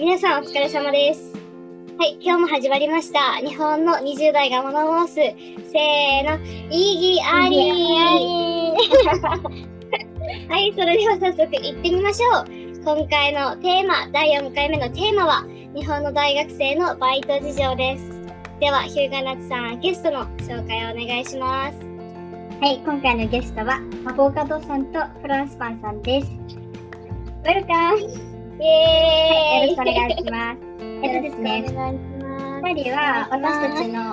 皆さんお疲れ様です。はい、今日も始まりました。日本の20代が物申す。せーの、意義ありはい、それでは早速行ってみましょう。今回のテーマ、第4回目のテーマは、日本の大学生のバイト事情です。では、ヒューガナツさん、ゲストの紹介をお願いします。はい、今回のゲストはアボカドさんとフランスパンさんです。ウェルカム、イよエーイろしくお願いします。えっとですね、お願いします。二人は私たちの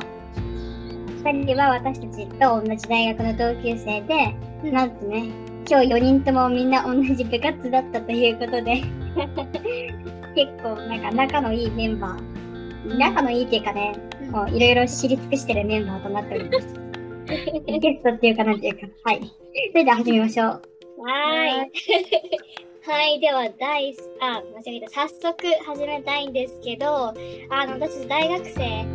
二人は私たちと同じ大学の同級生で、うんなんとね、今日4人ともみんな同じ部活だったということで、結構なんか仲のいいメンバー、仲のいいっていうかね、ういろいろ知り尽くしてるメンバーとなっております。ゲストっていうかなんていうか、はい。それでは始めましょう。はーい。はい、では、第す、あ、間違えた。早速始めたいんですけど、あの、私大学生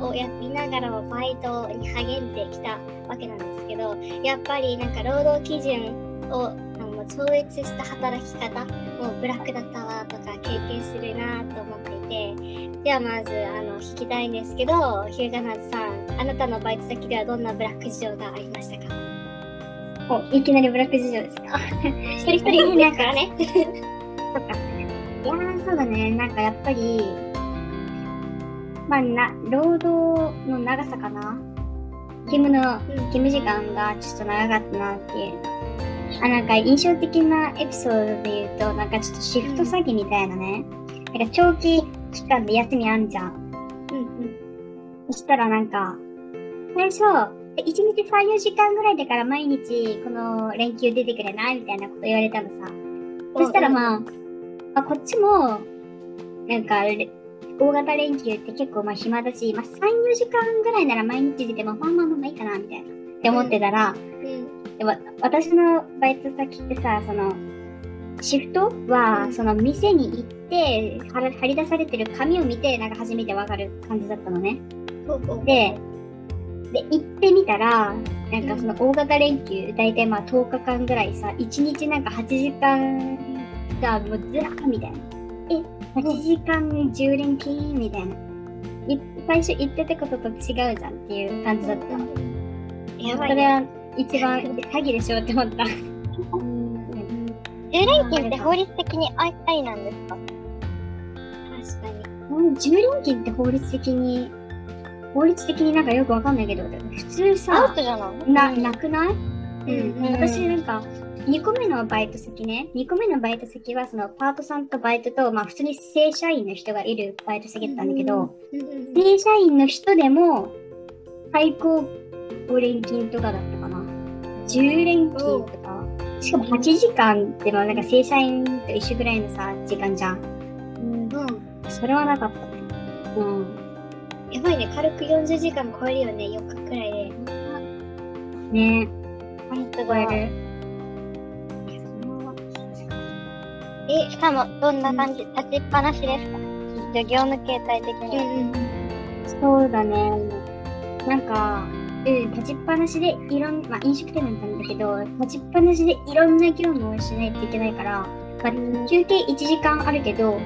をやりながらもバイトに励んできたわけなんですけど、やっぱりなんか労働基準をあの超越した働き方、もうブラックだったわとか経験するなと思っていて、ではまず、あの、聞きたいんですけど、ヒューガナズさん、あなたのバイト先ではどんなブラック事情がありましたか？お、いきなりブラック事情ですか？一人一人いいですからね。そっか。いやー、そうだね。なんかやっぱり、まあ、な、労働の長さかな？勤務の、うん勤務時間がちょっと長かったなっていう。あ、なんか印象的なエピソードで言うと、なんかちょっとシフト詐欺みたいなね。なんか長期期間で休みあんじゃん。うんうん。そしたらなんか、最初、1日3、4時間ぐらいだから毎日この連休出てくれないみたいなこと言われたのさ。そしたらまあ、まあ、こっちも、なんか、れ大型連休って結構まあ暇だし、まあ3、4時間ぐらいなら毎日出てもまあまあまあまあいいかな、みたいな。って思ってたら、うんでも私のバイト先ってさ、その、シフトは、うんその店に行って、貼り出されてる紙を見て、なんか初めてわかる感じだったのね。で、で、行ってみたら、なんかその大型連休、だいたいまあ10日間ぐらいさ、1日なんか8時間がもうずらーみたいな。え、8時間10連勤みたいな。い最初言ってたことと違うじゃんっていう感じだった。やばいね。それは一番詐欺でしょって思った。10連勤って法律的にありありなんですか？確かに。うん10連勤って法律的に、法律的になんかよくわかんないけど、普通さト、じゃない？な、うんなくない？うんうん私なんか、2個目のバイト先ね、2個目のバイト先は、そのパートさんとバイトと、まあ普通に正社員の人がいるバイト先だったんだけど、うん正社員の人でも、最高5連勤とかだったかな。10連勤とか。しかも8時間ってなんか正社員と一緒ぐらいのさ、時間じゃん。うん。それはなかったね。うん。やばいね。軽く40時間超えるよね。4日くらいで。ね本当超える。え、しかも、どんな感じ？立ちっぱなしですか？業務形態的には。そうだね。なんか、うん、立ちっぱなしでいろんまあ飲食店だったんだけど、立ちっぱなしでいろんな業務をしないといけないから、まあ、休憩1時間あるけど、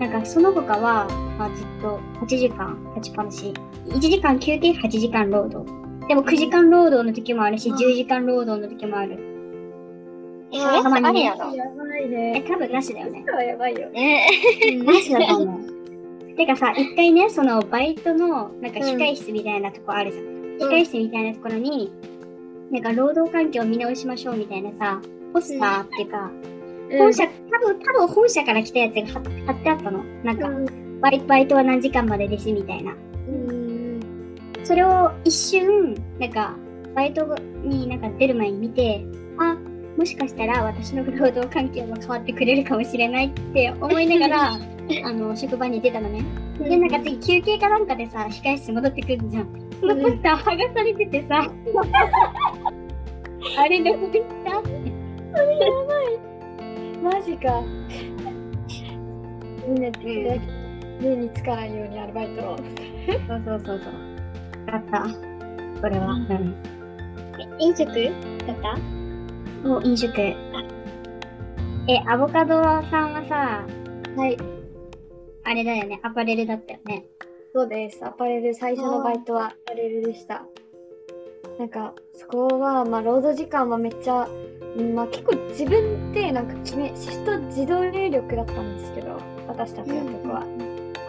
なんかその他は、まあ、ずっと8時間立ちっぱなし。1時間休憩8時間労働。でも9時間労働の時もあるし、うん10時間労働の時もある。え、それってありやろやばいえ、ね。多分なしだよね。やばいよ。ねなしだと思う。てかさ、一回ね、そのバイトのなんか控室みたいなとこあるじゃん。控室みたいなところに、なんか労働環境を見直しましょうみたいなさ、ポスターっていうか、本社、多分、多分本社から来たやつが貼貼ってあったの。なんか、バイバイトは何時間までですみたいな。うん。それを一瞬、なんか、バイトになんか出る前に見て、あ、もしかしたら私の労働環境も変わってくれるかもしれないって思いながら、あの、職場に出たのね。で、なんか次休憩かなんかでさ、控室戻ってくるじゃん。そのポスター剥がされててさ、あれどこ行ったって。マジか。みんなで目につかないようにアルバイトを。そうそうそうそう。あった。これは。うん。飲食だった？もう飲食。え、アボカドさんはさ、はい。あれだよね、アパレルだったよね。そうです。アパレル、最初のバイトはアパレルでした。なんか、そこは、まあ、労働時間はめっちゃ、うんまあ、結構自分でなんか決め、シフト自動入力だったんですけど、私たちのとこは。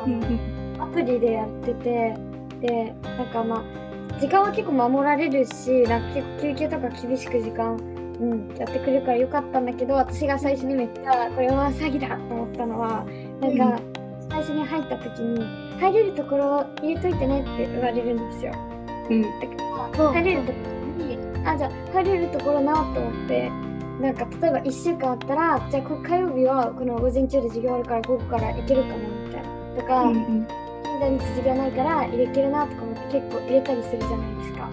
あのアプリでやってて、で、なんかまあ、時間は結構守られるし、なんか結構休憩とか厳しく時間、うん、やってくれるからよかったんだけど、私が最初にめっちゃ、これは詐欺だと思ったのは、なんか、最初に入った時に、入れるところ入れといてねって言われるんですよ。うん。だから、入れるところに、あ、じゃあ入れるところなと思って、なんか例えば1週間あったら、じゃあこ火曜日はこの午前中で授業あるから午後から行けるかなみたいな。とか、うんうん金土日授業ないから入れけるなとか思って結構入れたりするじゃないですか。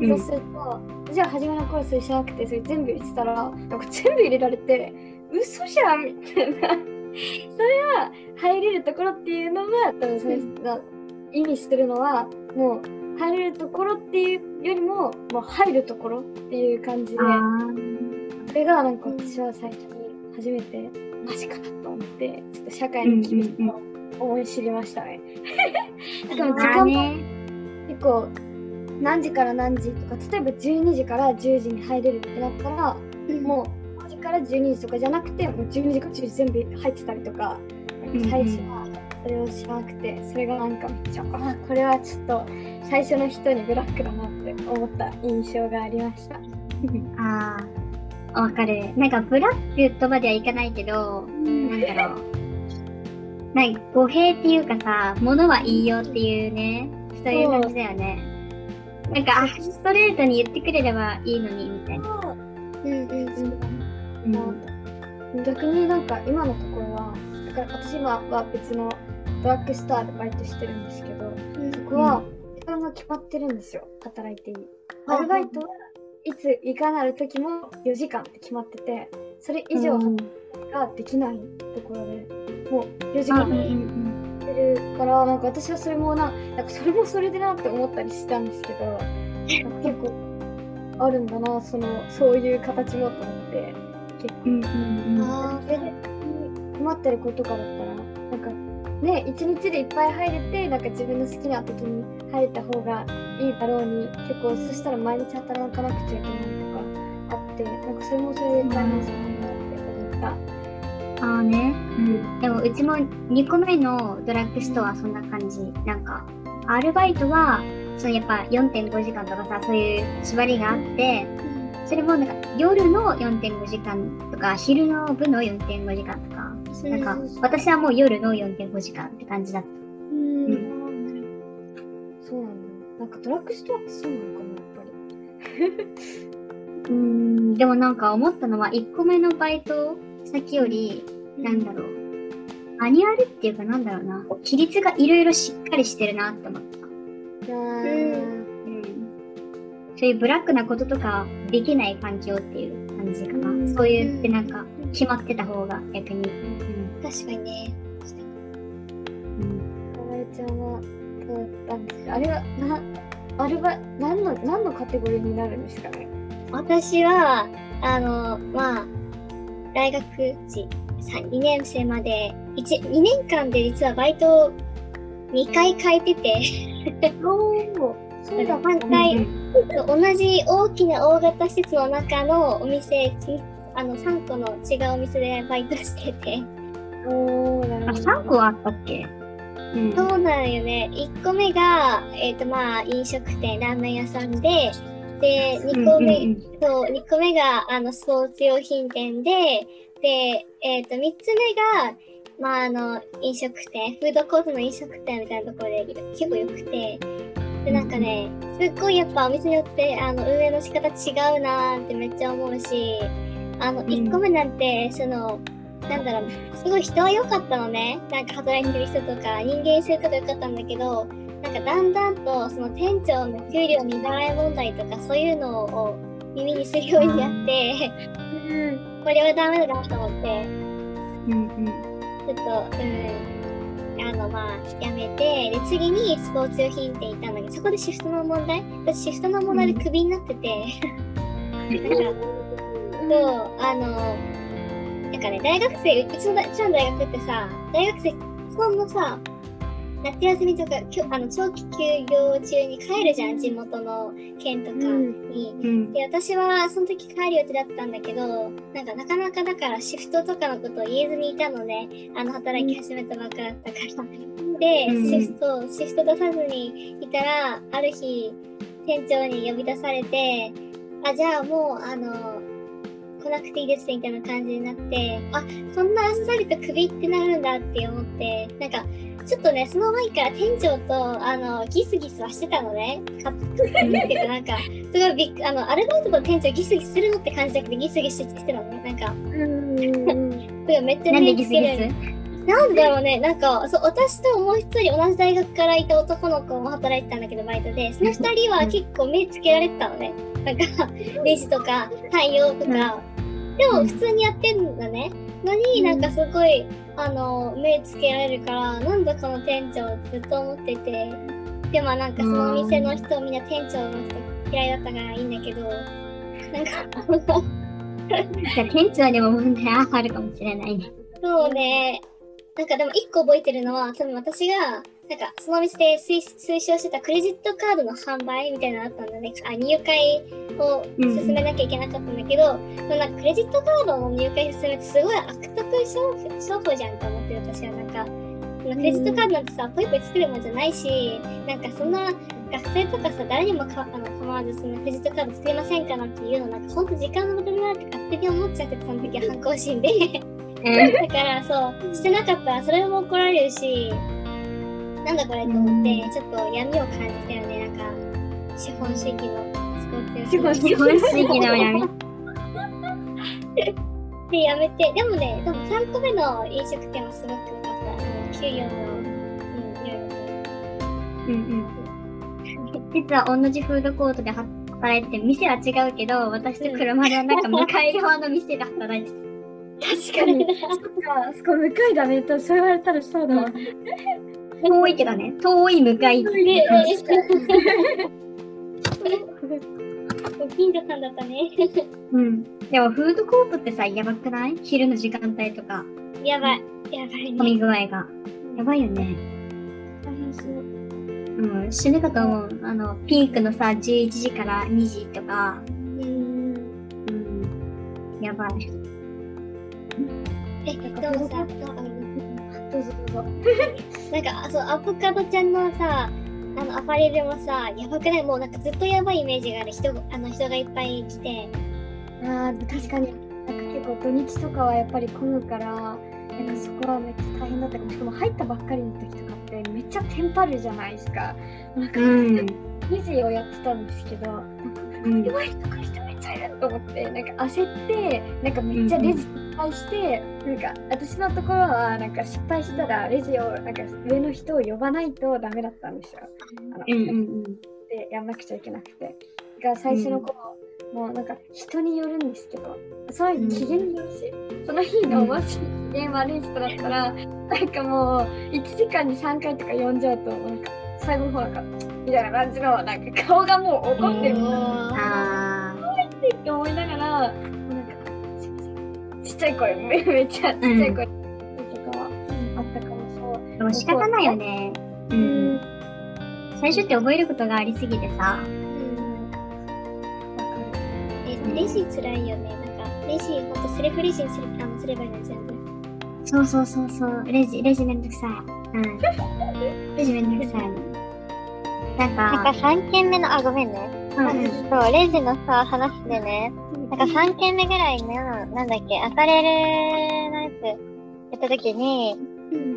うんそうすると、じゃあ初めの頃それしなくて、それ全部入れてたら、なんか全部入れられて、嘘じゃんみたいな。それは入れるところっていうのは、多分それが意味してるのは、もう入れるところっていうよりも、もう入るところっていう感じで、それがなんか私は最初に初めて、マジかと思って、ちょっと社会の厳しさを思い知りましたね。しかも時間もね。結構何時から何時とか例えば12時から10時に入れるってなったらもう5時から12時とかじゃなくてもう12時から10時全部入ってたりとか最初はそれを知らなくてそれがなんかめっちゃあこれはちょっと最初の人にブラックだなって思った印象がありました。ああ、わかる。なんかブラックとまではいかないけど、なんだろう。なんか語弊っていうかさ、物は言いようっていうね、そういう感じだよね。なんか、あストレートに言ってくれればいいのに、みたいな。うんうんうん。うん。逆になんか今のところはだから私今は別のドラッグストアでバイトしてるんですけどそこは時間が決まってるんですよ働いていい。アルバイトはいついかなる時も4時間って決まっててそれ以上うんができないところでもう4時間ってるからなんか私はそれもななんかそれもそれでなって思ったりしたんですけど結構あるんだなそのそういう形もと思って結構。うんうんうん。あそれで困ってる子とかだったらね一日でいっぱい入れてなんか自分の好きな時に入れた方がいいだろうに結構そしたら毎日働かなくちゃいけないとかあってなんかそれもそれで大変そうだなって思った。ああね。うん。でもうちも2個目のドラッグストアはそんな感じ。なんか、アルバイトは、そのやっぱ4.5時間とかさ、そういう縛りがあって、それもなんか夜の4.5時間とか、昼の部の4.5時間とか、なんか私はもう夜の4.5時間って感じだった。うんそうなんだ。なんかドラッグストアってそうなのかなやっぱり。うーん、でもなんか思ったのは1個目のバイト先より、なんだろう。マニュアルっていうかなんだろうな。規律がいろいろしっかりしてるなって思った。うん。そういうブラックなこととかできない環境っていう感じかな。うんそういうってなんか決まってた方が逆に。うん。確かにね。うんかわれちゃんはどうだったんですかあれはなアルバイ何の何のカテゴリーになるんですかね？私は、あの、まあ、大学時2年生まで1、2年間で実はバイトを2回変えてて、おおそうだ反対同じ大きな大型施設の中のお店、あの3個の違うお店でバイトしてて、おあ、ほど3個はあったっけ？うん。そうなんよね。1個目が、えっ、とまあ、飲食店、ラーメン屋さんで、で、2個目、うんうん。そう、2個目が、あの、スポーツ用品店で、で、えっ、と、3つ目が、まあ、あの、飲食店、フードコートの飲食店みたいなところで結構良くて、で、なんかね、すっごいやっぱお店によって、あの、運営の仕方違うなーってめっちゃ思うし、あの、ん。1個目なんて、その、なんだろう。な、すごい人は良かったのね。なんか働いてる人とか、人間性とか良かったんだけど、なんかだんだんと、その店長の給料未払い問題とか、そういうのを耳にするようになって、これはダメだなと思って、うんうん。ちょっと、うん、あの、まあ、やめて、で、次にスポーツ用品店行ったんだけど、そこでシフトの問題？私シフトの問題でクビになってて、なんか、そう、あの、なんかね、大学生、うちの大うちの大学ってさ、大学生本のさ、夏休みとか、きょあの長期休業中に帰るじゃん、地元の県とかに。うん。で、私はその時帰る予定だったんだけど、なんかなかなかだからシフトとかのことを言えずにいたので、あの、働き始めたばっかだったから。で、うんシフト、シフト出さずにいたら、ある日、店長に呼び出されて、あ、じゃあもう、あの、来なくていいですみたいな感じになって、あ、こんなあっさりとクビってなるんだって思って、なんか、ちょっとね、その前から店長と、あの、ギスギスはしてたのね。かっていうか、なんか、すごいびっくあの、アルバイトと店長ギスギスするのって感じだけど、ギスギスしてたのね。なんか、うん。めっちゃなんで目つけギスギるス？なんだろうね、なんか、そう、私ともう一人同じ大学からいた男の子も働いてたんだけど、バイトで、その二人は結構目つけられてたのね。なんか、レジとか、対応とか。でも、普通にやってんだね。のに、なんかすごい、あの、目つけられるから、なんだこの店長ずっと思ってて。でもなんかそのお店の人、みんな店長の人嫌いだったからいいんだけど、なんか、店長にも問題あるかもしれないね。そうね。なんかでも一個覚えてるのは、多分私が、なんかそのお店で推推奨してたクレジットカードの販売みたいなのあったんだね。あ入会を進めなきゃいけなかったんだけど、でもなんかクレジットカードの入会進めってすごい悪徳商商法じゃんと思ってる私はなんか、そのクレジットカードなんてさ、ポイポイ作るもんじゃないし、なんかそんな学生とかさ、誰にもかあの構わずそのクレジットカード作りませんかなんていうのなんかほんと時間の無駄だなって勝手に思っちゃってたその時は反抗心で。うん。だからそう、してなかったらそれも怒られるし、なんだこれと思って、ちょっと闇を感じたよね、なんか、資本主義のスポーツ資本主義の闇。で、やめて、でもね、でも3個目の飲食店はすごく良かった。あの、給与の、うん、いろいろと。うんうん。実は同じフードコートで働いてて、店は違うけど、私と車のなんか向かい側の店で働いてた。確かに。そっか、そこ向かいだね。とそう言われたらそうだわ。遠いけどね、遠い向かい近所さんだったね。うん。でもフードコートってさ、やばくない？昼の時間帯とか、やばい。やばい混みね。具合が。やばいよね。大変そう。うん、死ぬかと思う。あの、ピークのさ、11時から2時とか、うん。うん。やばい。え、でもさ、あどうぞどうぞ。なんか、そう、アボカドちゃんのさ、あの、アパレルもさ、やばくない？もうなんかずっとやばいイメージがある。人が、あの、人がいっぱい来て。ああ、確かに。なんか結構土日とかはやっぱり混むから、なんかそこはめっちゃ大変だったかも。しかも入ったばっかりの時とかってめっちゃテンパるじゃないですか。なんか、うん。2時をやってたんですけど、なんかうん。弱い人が人めっちゃいると思って、なんか焦って、なんかめっちゃレジ失敗して、なんか私のところはなんか失敗したらレジをなんか上の人を呼ばないとダメだったんですよ。あのうんうんうん。でやんなくちゃいけなくて。だから最初の頃、もうなんか人によるんですけど、そういう機嫌によるし、その日のもし機嫌悪い人だったら、なんかもう1時間に3回とか呼んじゃうと、なんか最後の方なんか、みたいな感じの、なんか顔がもう怒ってるあって思いながら、っちゃい声、め めっちゃちっちゃい声とかはあったかもそう。ー。でも仕方ないよね。うん。最初って覚えることがありすぎてさ。え、レジ辛いよね。なんか、レジ、ほんとセルフレジにするあのすればいいの全部。そうそうそうそう。レジ、レジめんどくさい。うん。レジめんどくさいの。なんなんかか、3軒目の、あ、ごめんね。そう、レジのさ、話でね、なんか3軒目ぐらいの、なんだっけ、アパレルのやつやった時に、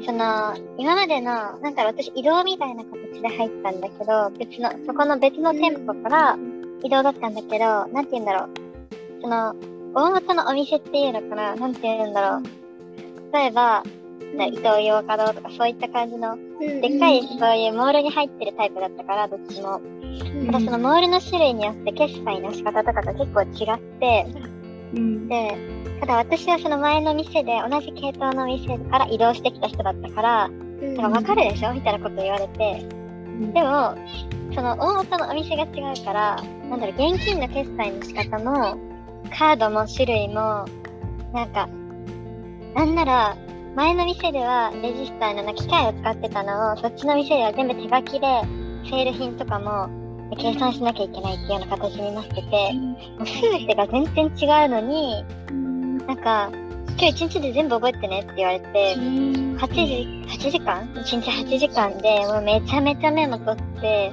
その、今までの、なんか私移動みたいな形で入ったんだけど、別の、そこの別の店舗から移動だったんだけど、なんて言うんだろう。その、大元のお店っていうのかななんて言うんだろう。例えば、な伊東洋華堂とかそういった感じの、でっかいそういうモールに入ってるタイプだったから、どっちも。ただそのモールの種類によって決済の仕方とかが結構違って、うん。で、ただ私はその前の店で同じ系統の店から移動してきた人だったから、なんかわかるでしょ？みたいなこと言われて。でも、その大元のお店が違うから、なんだろう、現金の決済の仕方も、カードも種類も、なんか、なんなら、前の店ではレジスターの機械を使ってたのを、そっちの店では全部手書きで、セール品とかも計算しなきゃいけないっていうような形になってて、もう全てが全然違うのに、なんか、今日一日で全部覚えてねって言われて、8時、8時間 ?1 日8時間で、もうめちゃめちゃメモ取って、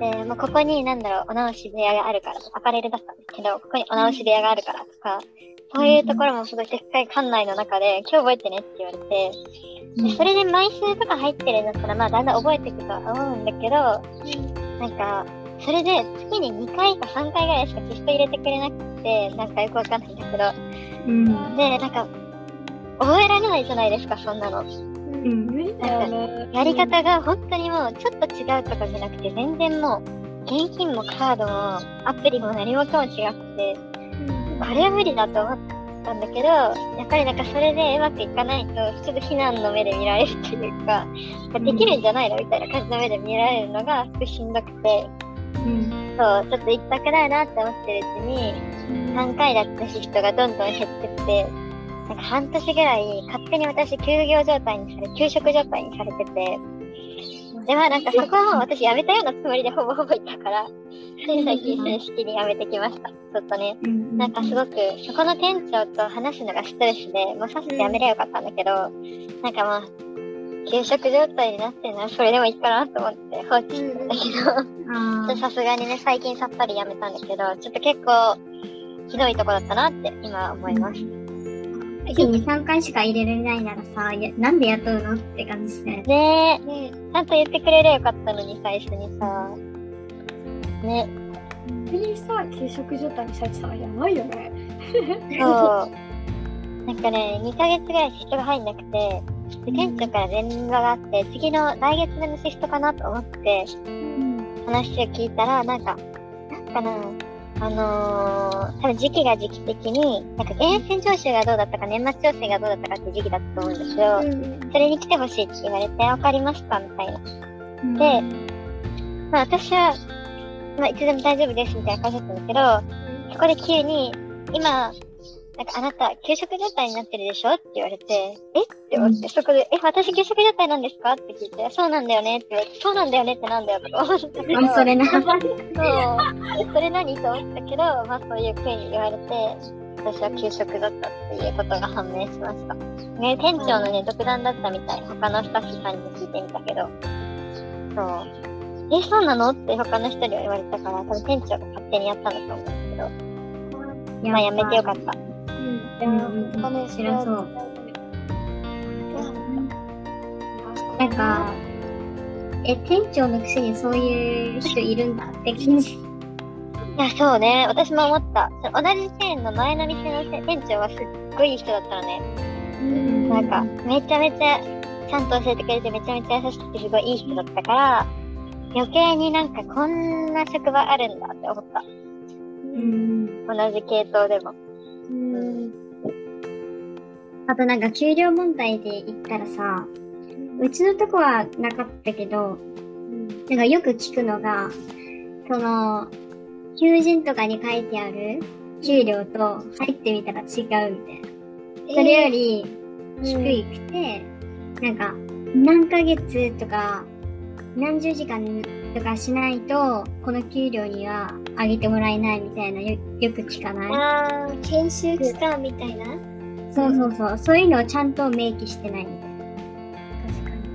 で、もうここになんだろう、お直し部屋があるから、アパレルだったんですけど、ここにお直し部屋があるからとか、そういうところもすごいでっかい館内の中で、今日覚えてねって言われて、でそれで枚数とか入ってるんだったら、まあだんだん覚えていくとは思うんだけど、なんか、それで月に2回か3回ぐらいしかテスト入れてくれなくて、なんかよくわかんないんだけど、うん。で、なんか、覚えられないじゃないですか、そんなの。うん。無理だよね。やり方が本当にもうちょっと違うとかじゃなくて、全然もう、現金もカードもアプリも何もかも違くて、これは無理だと思ったんだけど、やっぱりなんかそれでうまくいかないと、ちょっと非難の目で見られるっていうか、できるんじゃないのみたいな感じの目で見られるのがすごいしんどくて、うん。そう、ちょっと行きたくないなって思ってるうちに、3回だったシフトがどんどん減ってって、なんか半年ぐらい勝手に私休業状態にされ、休職状態にされてて、で、まあなんかそこはもう私辞めたようなつもりでほぼほぼいたから、つい最近正式に辞めてきました。ちょっとね、うん。なんかすごく、そこの店長と話すのがストレスで、もうさっさと辞めればよかったんだけど、なんかまあ、休職状態になってるならそれでもいいかなと思って放置してたんだけど、さすがにね、最近さっぱりやめたんだけど、ちょっと結構、ひどいとこだったなって今思います。月に3回しか入れられないならさ、なんで雇うのって感じで。ねえ、ねちゃんと言ってくれればよかったのに、最初にさ。ね、逆にさ、給食状態にされてたらやばいよね。そう。なんかね、2ヶ月ぐらいシフトが入んなくて、で店長から電話があって、次の来月目のシフトかなと思って、話を聞いたら、なんか、なんかな、あのー、多分時期が時期的に、なんか源泉徴収がどうだったか、年末調整がどうだったかって時期だったと思うんですよ。うんそれに来てほしいって言われて、わかりました、みたいな。で、まあ私は、まあいつでも大丈夫です、みたいな感じだったんだけど、そこで急に、今、なんかあなた、給食状態になってるでしょ？って言われて、え？って思って、そこで、え、私給食状態なんですか？って聞いて、そうなんだよねって言われて、そうなんだよねってなんだよとか思ったけど、あ、それな。そう。えそれ何？と思ったけど、まあそういう風に言われて、私は給食だったっていうことが判明しました。ね、店長のね、独断だったみたい。他のスタッフさんにも聞いてみたけど。そう。え、そうなの？って他の人には言われたから、多分店長が勝手にやったんだと思うんですけど、まあやめてよかった。いやうんー、お金そう？なんか、え、店長のくせにそういう人いるんだって感じ。いや、そうね。私も思った。同じチェーンの前の店の店長はすっごいいい人だったのね。なんか、めちゃめちゃ、ちゃんと教えてくれて、めちゃめちゃ優しくて、すごいいい人だったから、余計になんかこんな職場あるんだって思った。うん。同じ系統でも。あとなんか給料問題で言ったらさ、うちのとこはなかったけど、なんかよく聞くのが、その、求人とかに書いてある給料と入ってみたら違うみたいな。それより低くて、なんか何ヶ月とか何十時間とかしないと、この給料には上げてもらえないみたいなよよく聞かない？ああ、研修期間みたいな？そうそうそう。そういうのをちゃんと明記してないみたいな。確かに。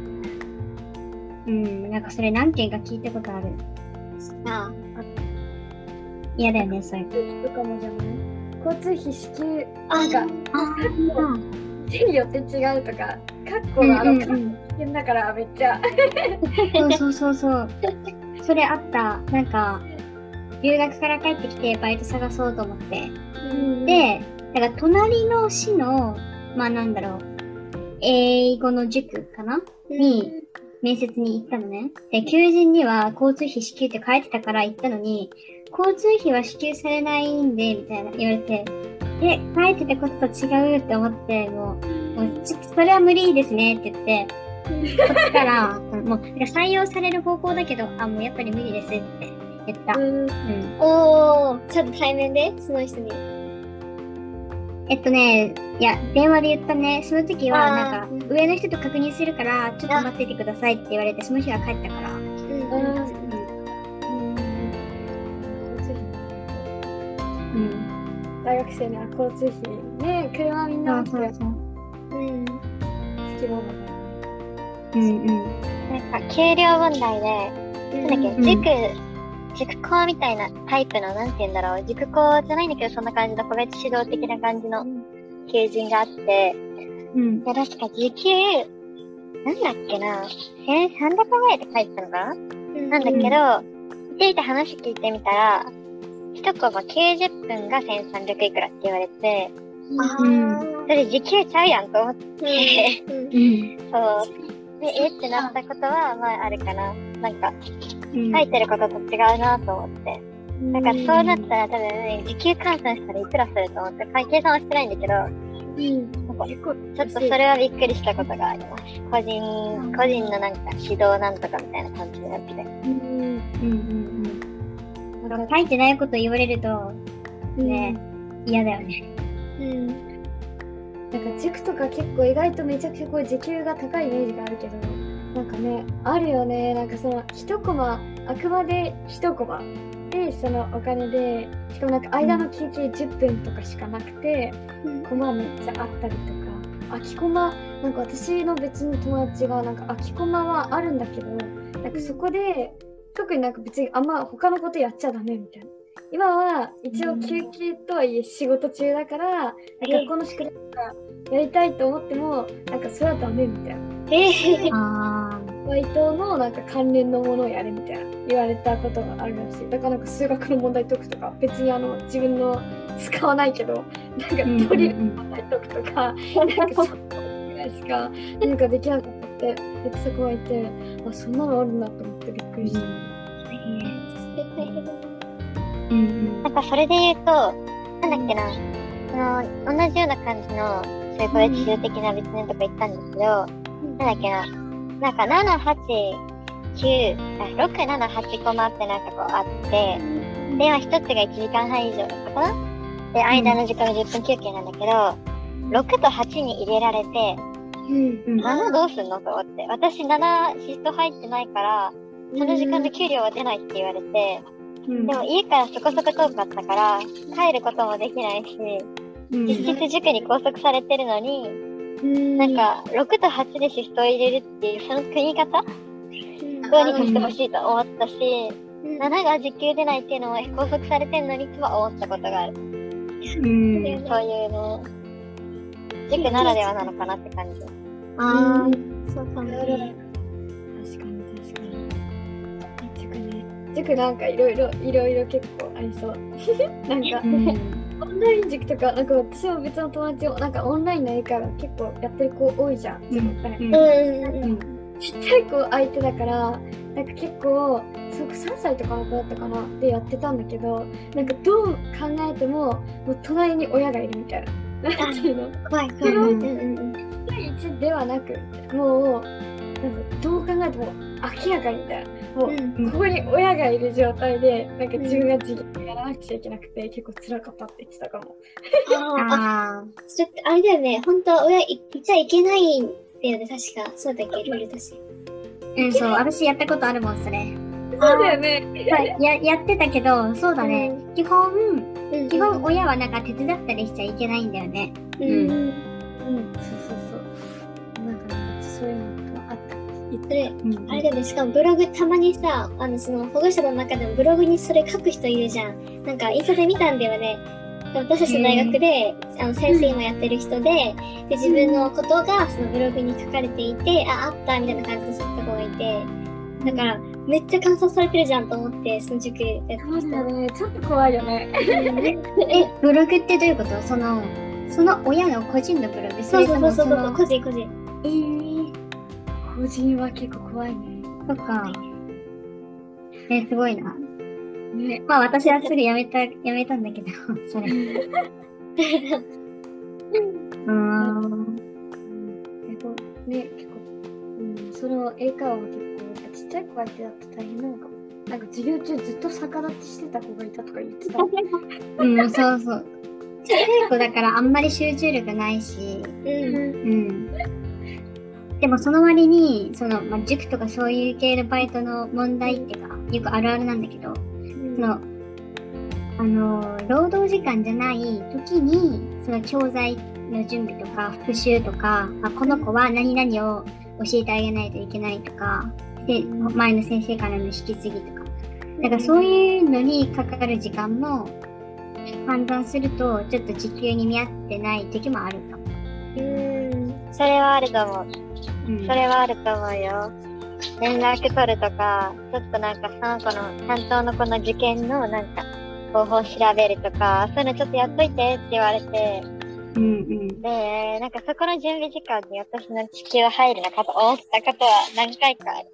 うん、なんかそれ何件か聞いたことある。あ嫌だよね、そういうの。とかもじゃない？交通費支給、あなんか、あ手によって違うとか、カッコうんがあの、うんうん。危険だからめっちゃ。そうそうそうそう。それあった。なんか、留学から帰ってきてバイト探そうと思って。で、だから隣の市の、まあなんだろう、英語の塾かな？に面接に行ったのね。で、求人には交通費支給って書いてたから行ったのに、交通費は支給されないんで、みたいな言われて、え、書いてたことと違うって思って、もう、もうちょっとそれは無理ですねって言って、そっから、もう、採用される方向だけど、あ、もうやっぱり無理ですって言った。うんうん。おー、ちゃんと対面でその人に。えっとね、いや、電話で言ったね、その時は、なんか、上の人と確認するから、ちょっと待っててくださいって言われて、その日は帰ったから。うんうんうん。大学生には交通費ね車みんな好そうそうそう。うんきものだよねうんうん。なんか、給料問題で、なんだっけ、うん塾、塾校みたいなタイプの、なんて言うんだろう、塾校じゃないんだけど、そんな感じの個別指導的な感じの求人があって、うんい。や、確か時給、なんだっけな、1300ぐらいって書いてたのかな？うんなんだけど、行って話聞いてみたら、一コマ90分が1300いくらって言われて、あうんーそれ時給ちゃうやんと思って、うんうん。そう。で、えってなったことは、まああるかな。なんか、うん。書いてることと違うなと思って。なんかそうなったら多分ね、時給換算したらいくらすると思って、計算はしてないんだけど、なんちょっとそれはびっくりしたことがあります。個人、個人のなんか指導なんとかみたいな感じになってて。うんうんうんうん。なんか書いてないこと言われると、ね、嫌だよね。うんなんか塾とか結構意外とめちゃくちゃこう時給が高いイメージがあるけどなんかねあるよね。なんかその一コマあくまで一コマ。でそのお金でしかもなんか間の休憩10分とかしかなくて、コマめっちゃあったりとか。空きコマなんか私の別の友達がなんか空きコマはあるんだけどなんかそこで特になんか別にあんま他のことやっちゃダメみたいな今は一応休憩とはいえ仕事中だから、なんかこの宿題とかやりたいと思ってもなんかそれはダメみたいな。えー。あバイトのなんか関連のものをやれみたいな言われたことがあるらしい。だからなんか数学の問題解くとか別にあの自分の使わないけどなんかうんドリルの問題解くとか、なんかそうぐらいしか。なんかできなかったって言ってた子がいてあそんなのあるんだと思ってびっくりした。うんうんなんかそれで言うと、なんだっけな、その、同じような感じの、そういう個別指導的な別のとこ行ったんですけど、なんだっけな、なんか7、8、9、あ6、7、8コマってなんかこうあって、で、まあ一つが1時間半以上だったかな。で、間の時間が10分休憩なんだけど、6と8に入れられて、うんうん。7どうすんのと思って。私7シフト入ってないから、その時間で給料は出ないって言われて、うん。でも家からそこそこ遠かったから、帰ることもできないし、うん。実質塾に拘束されてるのに、うん。なんか、6と8でシフトを入れるっていう、その組み方？どうにかしてほしいと思ったし、7が時給出ないっていうのも拘束されてるのにとは思ったことがある。うん。そういうね、塾ならではなのかなって感じ。あーそうかもね塾なんかいろいろいろいろ結構ありそう。なんか、うんオンライン塾とか、なんか私も別の友達もなんかオンラインの英会話結構やってる子多いじゃん。うん塾ねうんうんうんうんちっちゃい子相手だから、なんか結構、そう3歳とかの子だったかなでやってたんだけど、なんかどう考えても、もう隣に親がいるみたいな。なんていうの？怖い怖い。うんうんうん1対1ではなく、もう、なんかどう考えても明らかにみたいな。もう、うんここに親がいる状態で、なんか自分が自分でやらなくちゃいけなくて、結構辛かったって言ってたかも。あーあ、あそれってあれだよね。本当は親いちゃいけないんだよね、確か。そうだっけ、ルールだし。ーうん、そう、私やったことあるもん、それ。そうだよね。はいややってたけど、そうだね。基本、うん基本親はなんか手伝ったりしちゃいけないんだよね。うんうんうん。うん、そうそうそう。なんかね、そういうのがあれ、だよね、しかもブログたまにさ、あの、その保護者の中でもブログにそれ書く人いるじゃん。なんか、インスタで見たんだよね。私たちの大学で、あの、先生もやってる人で、で、自分のことがそのブログに書かれていて、あ、あったみたいな感じでそうった子がいて、だから、めっちゃ観察されてるじゃんと思って、その塾やってそうだたね、ちょっと怖いよね。え、ブログってどういうこと？その、その親の個人のブログ？そうそうそうそう、個人個人。えー、個人は結構怖いね。そっか。えー、すごいな。ね。まあ私はすぐやめた、やめたんだけど、それ。うーん。結構、ね、結構、うん、その英会話も結構、ちっちゃい子相手だと大変なのかも。なんか授業中ずっと逆立ちしてた子がいたとか言ってた。うん、そうそう。小さい子だからあんまり集中力ないし、うん。うん。でもその割に、その、まあ、塾とかそういう系のバイトの問題っていうか、よくあるあるなんだけど、その、あの、労働時間じゃない時に、その教材の準備とか復習とか、あこの子は何々を教えてあげないといけないとか、で前の先生からの引き継ぎとか。だからそういうのにかかる時間も換算すると、ちょっと時給に見合ってない時もあるかも。うん。それはあると思う。うん、それはあると思うよ。連絡取るとか、ちょっとなんかその子の担当の子の受験のなんか方法を調べるとか、そういうのちょっとやっといてって言われて、うんうん。で、なんかそこの準備時間に私の地球入るのかと思ったことは何回かある。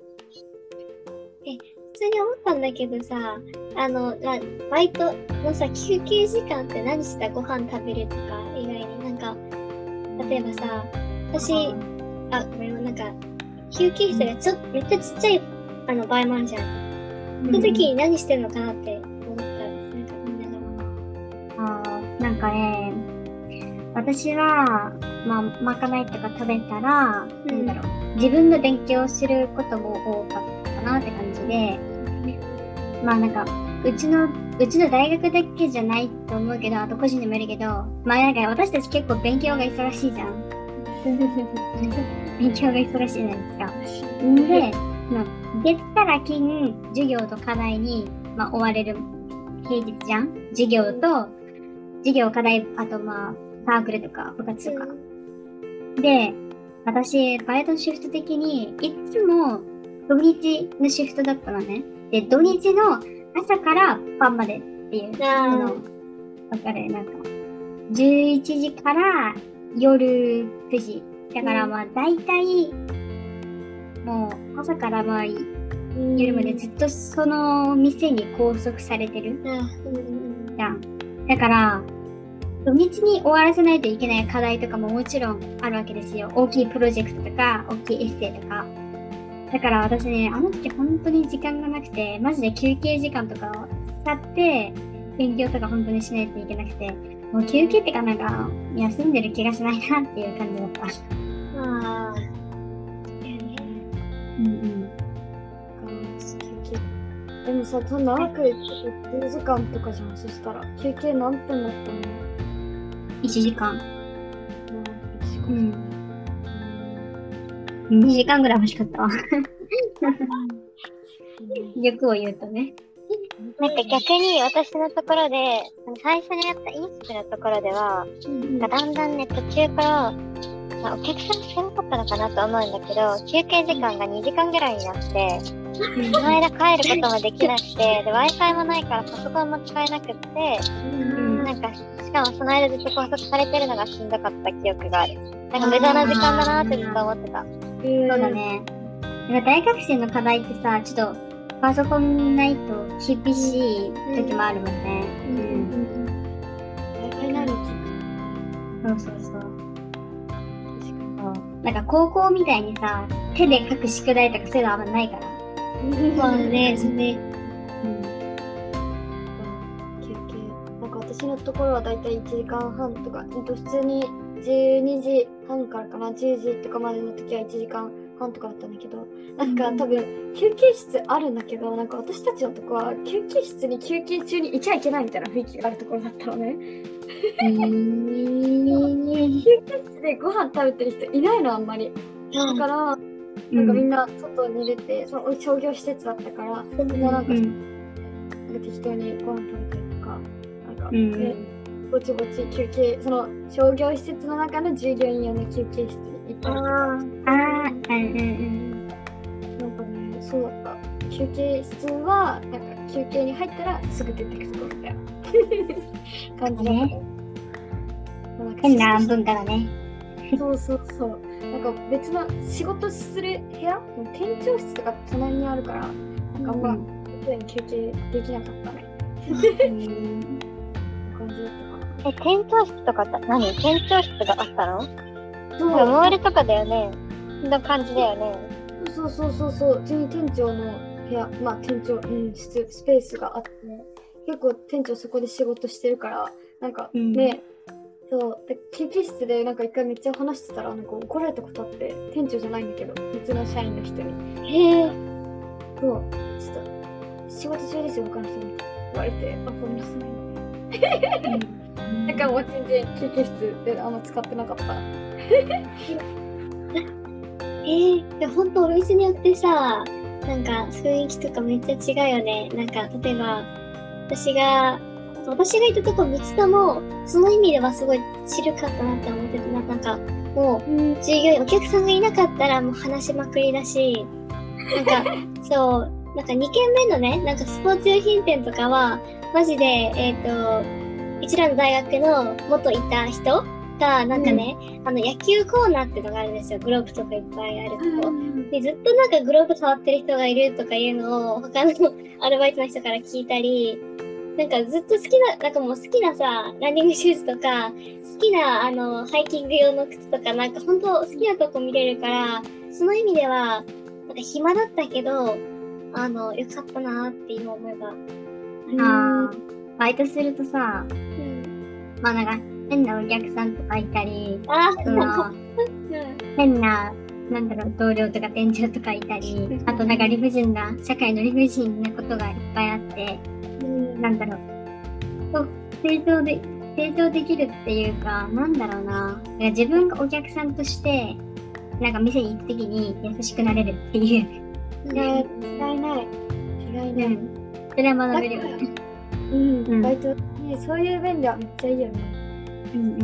普通に思ったんだけどさ、あの、まあ、バイトのさ、休憩時間って何してた？ご飯食べるとか以外になんか、例えばさ、私、あ、ごめん、なんか、休憩室がちょっとめっちゃちっちゃいあの場合もあるじゃん。その時に何してんのかなって思った。なんかみんなが。あーなんかね、私は、まあ、まかないとか食べたら、うんなんだろう、自分の勉強することも多かったかなって感じで、まあなんか、うちの、うちの大学だけじゃないと思うけど、あと個人でもいるけど、まあなんか私たち結構勉強が忙しいじゃん。勉強が忙しいじゃないですか。で、その月から金、授業と課題に、まあ、追われる平日じゃん？授業と、授業、課題、あとまあ、サークルとか、部活とか。で、私、バイトのシフト的に、いつも土日のシフトだったのね。で、土日の朝から晩までっていう、そあーの、わかる？なんか、11時から夜9時。だからまあ、大体、もう、朝からまあ、夜までずっとその店に拘束されてるじゃん。だから、土日に終わらせないといけない課題とかももちろんあるわけですよ。大きいプロジェクトとか、大きいエッセイとか。だから私ね、あの時本当に時間がなくて、マジで休憩時間とかを使って、勉強とか本当にしないといけなくて、もう休憩ってかなんか、休んでる気がしないなっていう感じだった。うん。ああ。うんうん。でもさ、そんな長く10時間とかじゃん。そしたら、休憩何分だったの？1時間。ううん。2時間ぐらい欲しかったわ。欲を言うとね。なんか逆に私のところで、最初にやった飲食のところでは、なんかだんだんね、途中から、まあ、お客さん少なかったのかなと思うんだけど、休憩時間が2時間ぐらいになって、その間帰ることもできなくて、で、Wi-Fi もないからパソコンも使えなくって、うんなんか、しかもその間ずっと拘束されてるのがしんどかった記憶がある。なんか無駄な時間だなってずっと思ってた。そうだね。大学生の課題ってさ、ちょっとパソコンないと厳しい時もあるもんね。ううん。そうそうそう。なん。か高校みたいにさ、手で書く宿題とかそういうのあん。まないから。そうね、そうね。うん。休憩なん。か私のところはだいたい1時間半とか、えっと普通に12時半からかな10時とかまでの時は1時間半とかだったんだけどなんか多分休憩室あるんだけどなんか私たちのとこは休憩室に休憩中にいちゃいけないみたいな雰囲気があるところだったのね。えー、休憩室でご飯食べてる人いないのあんまり。だからなんかみんな外に出てその商業施設だったからみん。ななんか,、うん。なんか適当にご飯食べてるとかなんか、うん。でぼちぼち休憩その商業施設の中の従業員用の休憩室に行ったりとかあー、うんうんなんかねそうだ。った休憩室はなんか休憩に入ったらすぐ出てくところみたいな感じだったね。変な文化だね。そうそうそう。なんか別の仕事する部屋？店長室とか隣にあるからなんかあんまうん普に休憩できなかったね。うん。感じだったかな。え、店長室とかって何？店長室があったの？そう。なんかモールとかだよね。そんな感じだよね。そうそうそうそう。普通に店長の部屋。まあ店長うん室スペースがあって結構店長そこで仕事してるからなんかうん。ね、そう。で休憩室でなんか一回めっちゃ話してたらなんか怒られたことあって店長じゃないんだけど別の社員の人に。へえ。そう。ちょっと仕事中ですよ他の人に。言われてあごめんなさいなんかもう全然休憩室であんま使ってなかったえー、で本当お店によってさ、なんか雰囲気とかめっちゃ違うよね。なんか例えば、私が、私がいたとこ三つとも、その意味ではすごいチルかったなって思っててな、なんか、もう、従業員、お客さんがいなかったらもう話しまくりだし、なんか、そう、なんか2軒目のね、なんかスポーツ用品店とかは、マジで、えっ、と、うちらの大学の元いた人が、なんかね、あの野球コーナーってのがあるんですよ。グローブとかいっぱいあるとこ。でずっとなんかグローブ触ってる人がいるとかいうのを他の アルバイトの人から聞いたり、なんかずっと好きな、なんかもう好きなさ、ランニングシューズとか、好きなあの、ハイキング用の靴とか、なんか本当好きなとこ見れるから、その意味では、なんか暇だったけど、あの、よかったなーって今思えば。あーバイトするとさ、うん。まあなんか変なお客さんとかいたり、あー、そのうん。変な、なんだろう、同僚とか店長とかいたり、あとなんか理不尽な、社会の理不尽なことがいっぱいあって、うん。なんだろう、成長で、成長できるっていうか、なんだろうな、なんか自分がお客さんとして、なんか店に行くときに優しくなれるっていう、ね違いない。違いない、それは学べるよね。うんうんバイトねそういう面ではめっちゃいいよねうんうん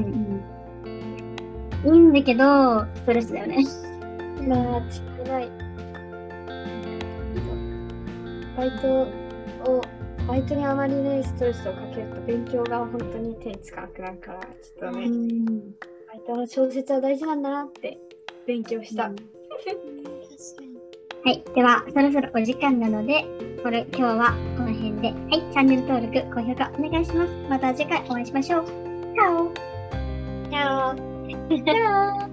うん。いいんだけど、ストレスだよね。まあ違いないバイトをバイトにあまりねストレスをかけると勉強が本当に手につかなくなるからちょっとね、バイトの調節は大事なんだなって勉強した、確かに。はい。では、そろそろお時間なので、これ、今日はこの辺で、はい。チャンネル登録、高評価お願いします。また次回お会いしましょう。チャオチャオ。じゃあ